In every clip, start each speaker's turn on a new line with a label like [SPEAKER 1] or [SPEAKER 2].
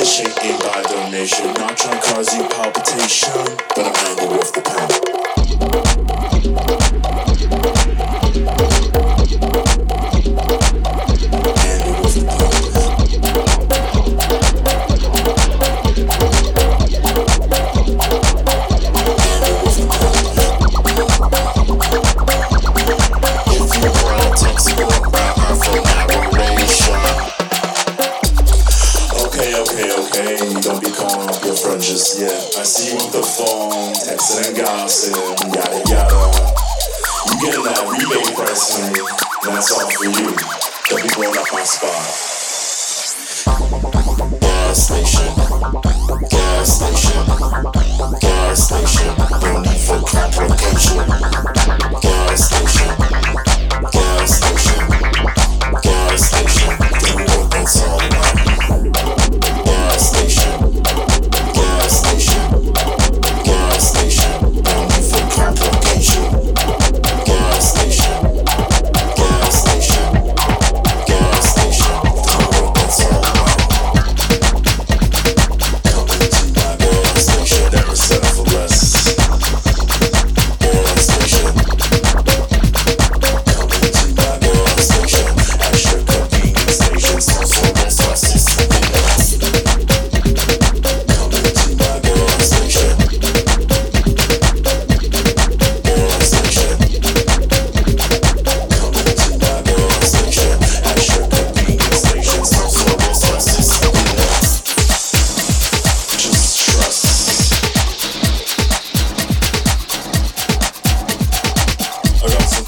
[SPEAKER 1] this shit ain't by donation. Not trying to cause you palpitation, but I'm angry with the pen. that song for you. Don't be blown up on spot. Gas station, gas station, gas station. No need for complication. around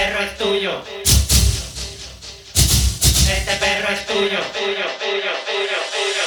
[SPEAKER 2] perro es tuyo. Este perro es tuyo, tuyo, tuyo, tuyo, tuyo.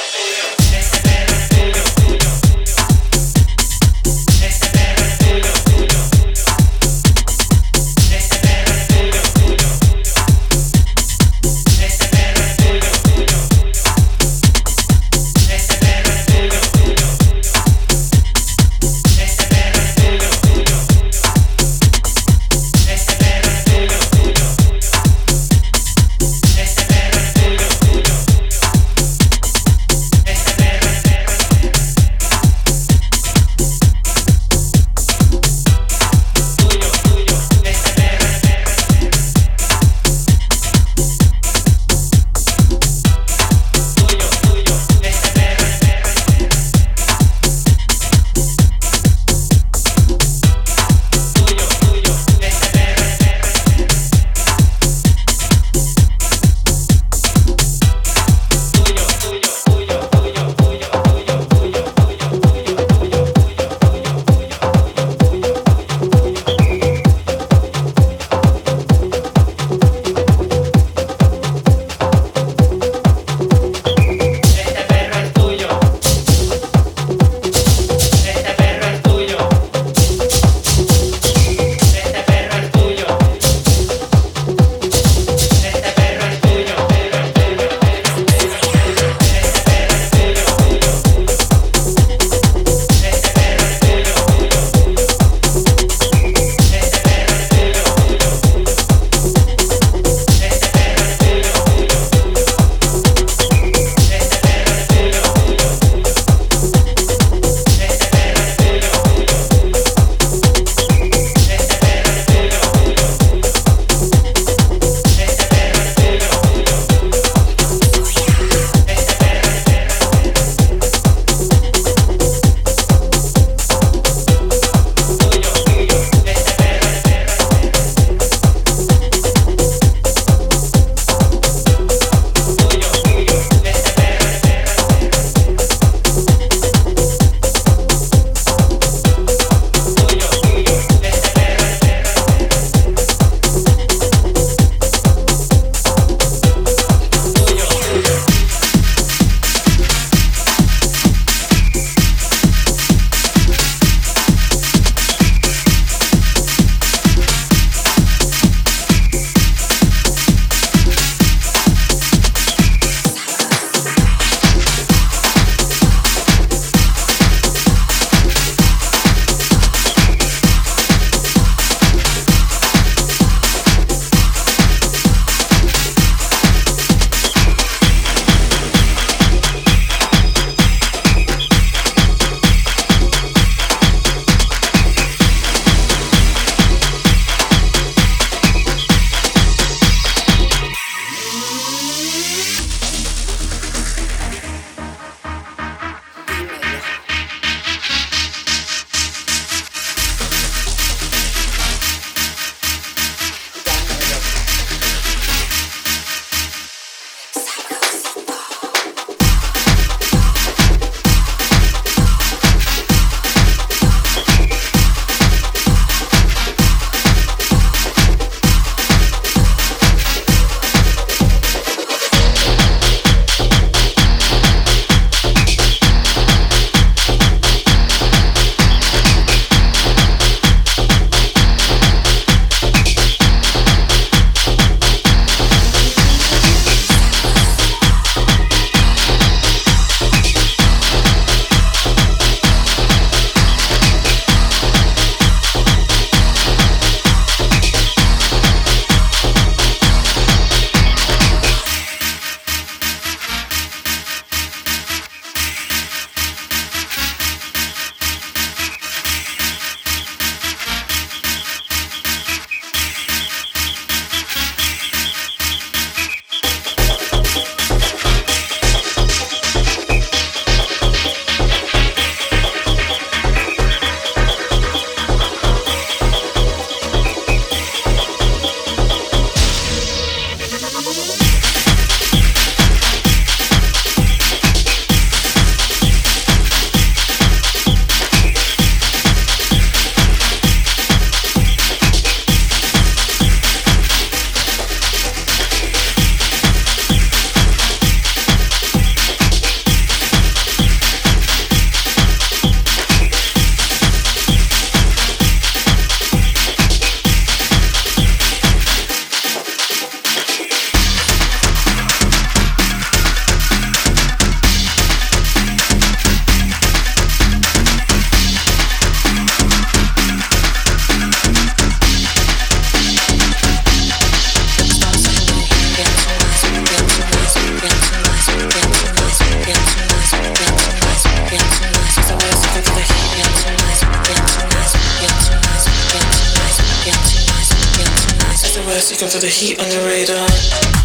[SPEAKER 3] For the heat on the radar.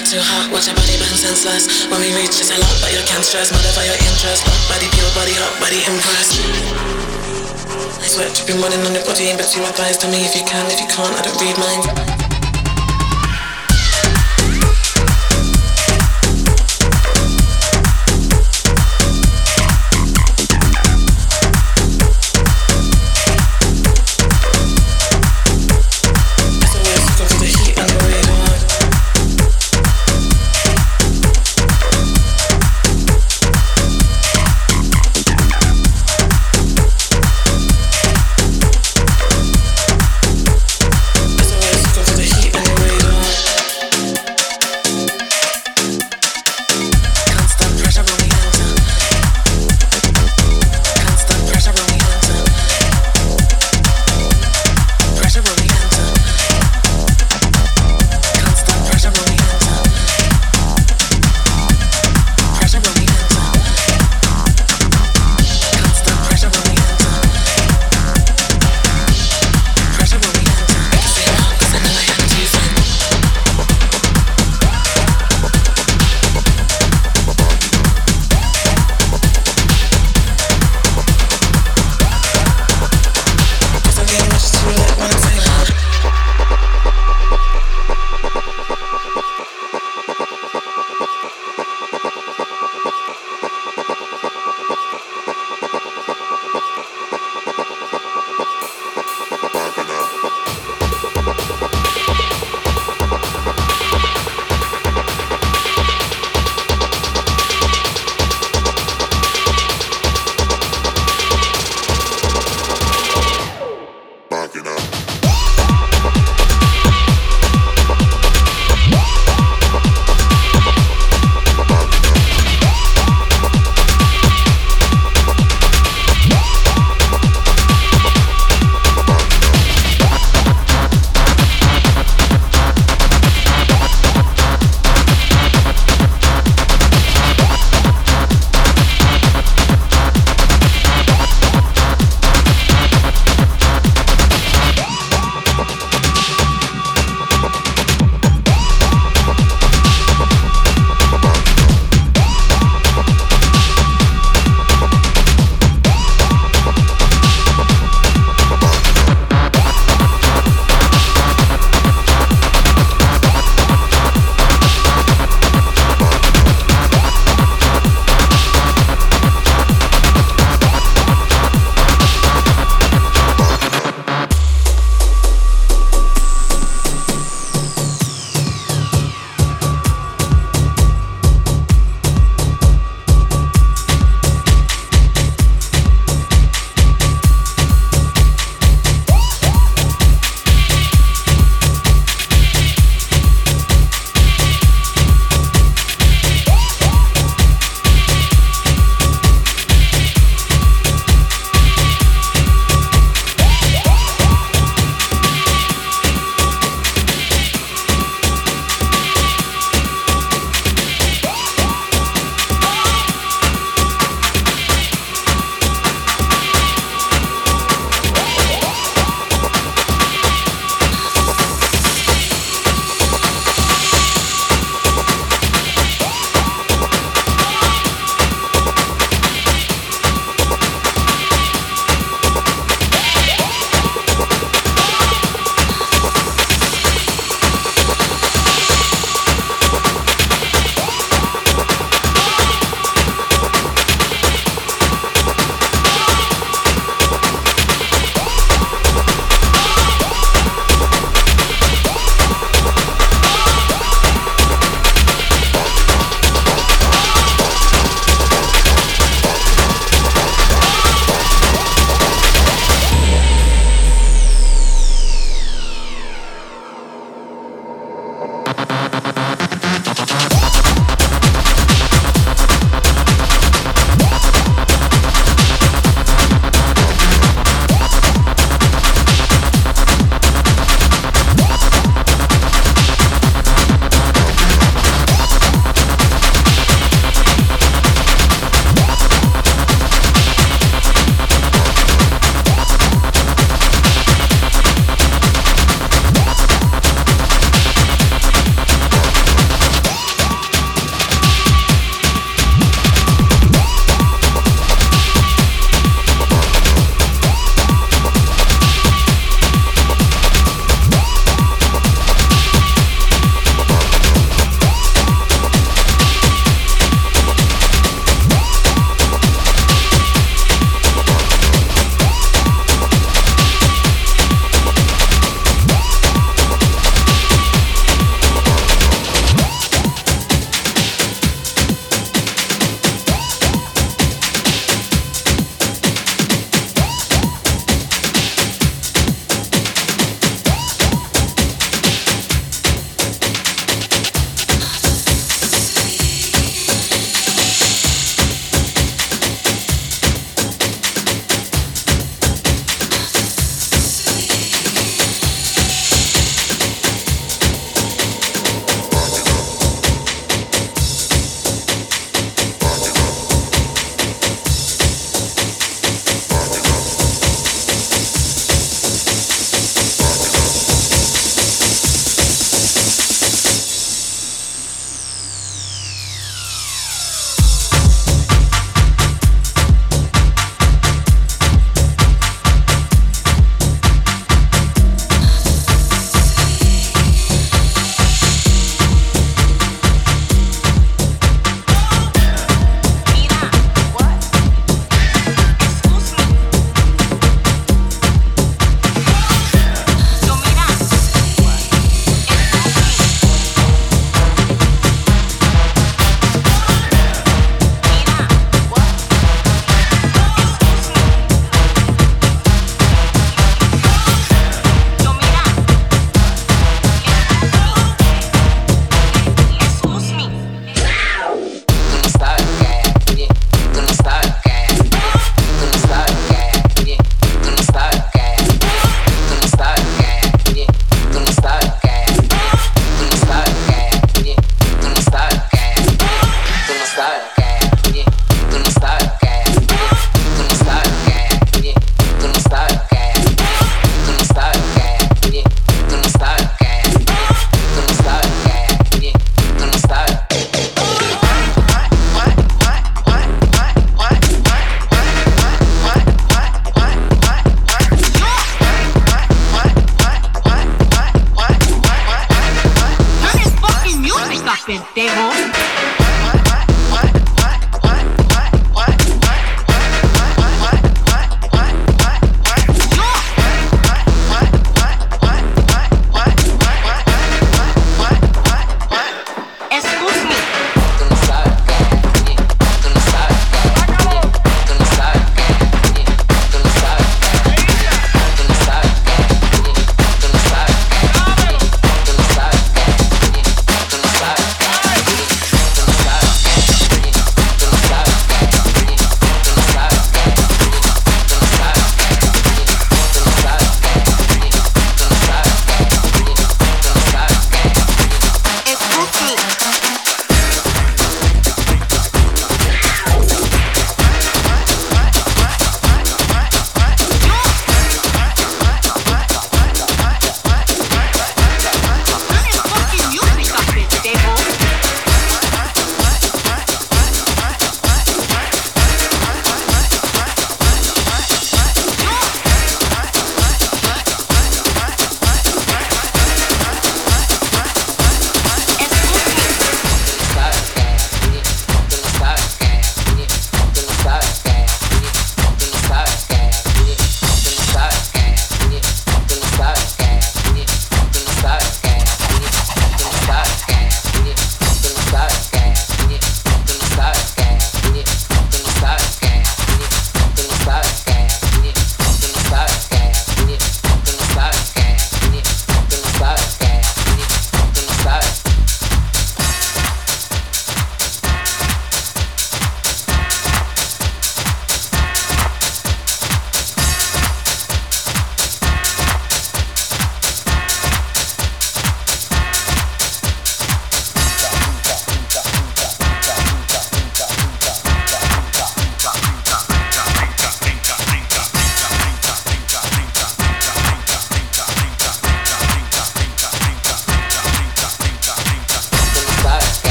[SPEAKER 3] Too hot, watch your body burn senseless. When we reach, it's a lot, but you can't stress. Modify your interest. Hot body, pure body, hot body, impressed. Sweat dripping running on your body in between my thighs. Tell me if you can, if you can't, I don't read minds.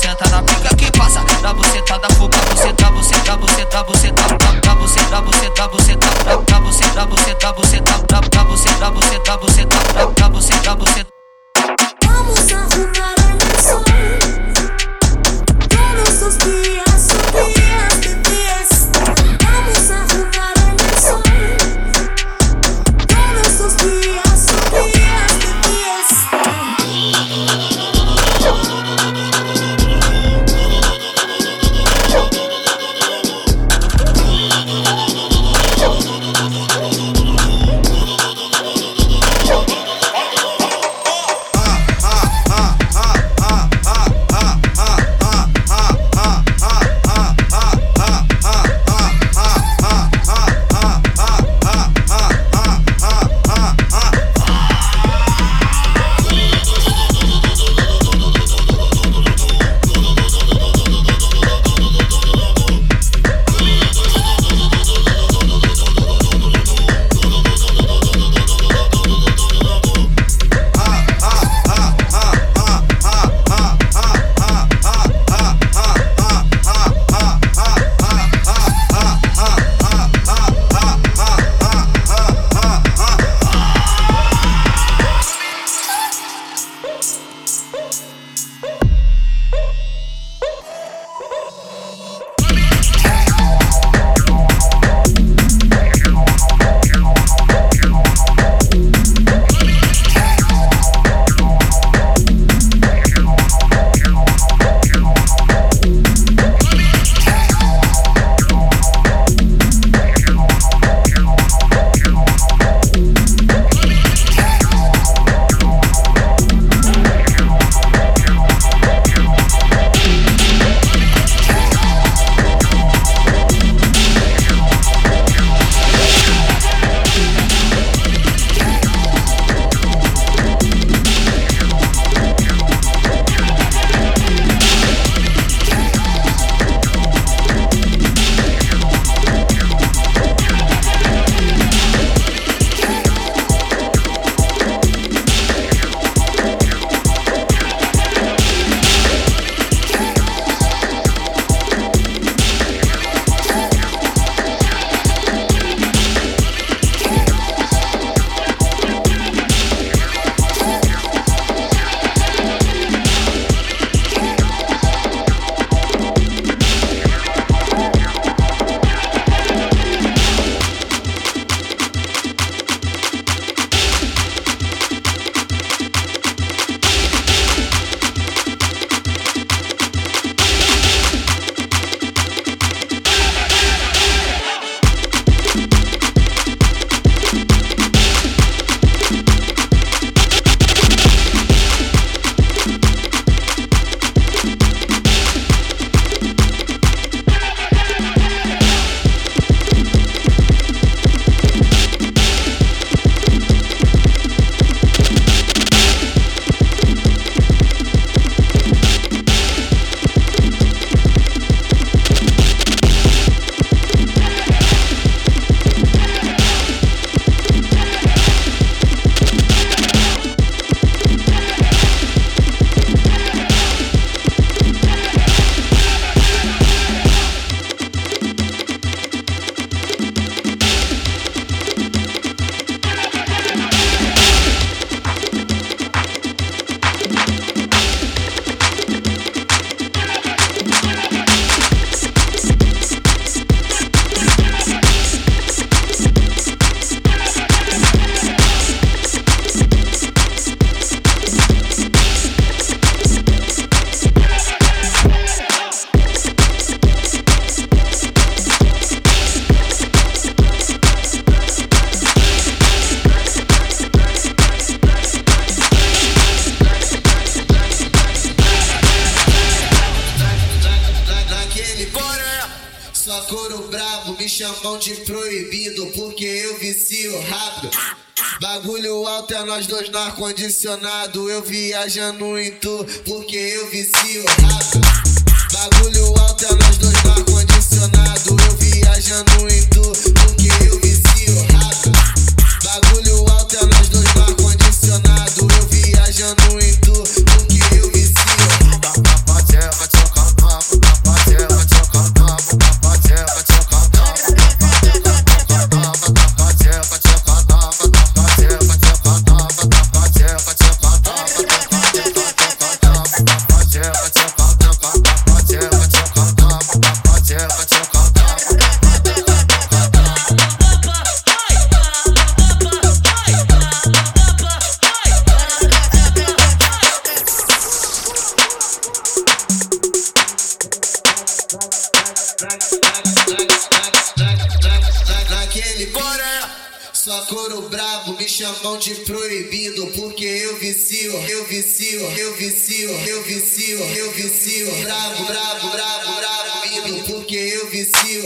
[SPEAKER 4] Senta na pica que passa, dá você tá da fuga, Você tá, você tá, você tá.
[SPEAKER 5] Nós dois no ar-condicionado. Eu viajando em tu, porque eu vicio rápido. Bagulho alto é nós dois no ar-condicionado. Eu viajando em tu, porque eu vicio rápido. Bagulho bravo, me chamam de proibido, porque eu vicio, eu vicio, eu vicio, eu vicio, eu vicio, bravo, bravo, bravo, bravo, vindo, porque eu vicio.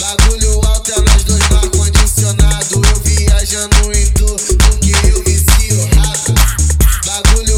[SPEAKER 5] Bagulho alto é nós dois no ar-condicionado, eu viajando em tu, porque eu vicio. Bagulho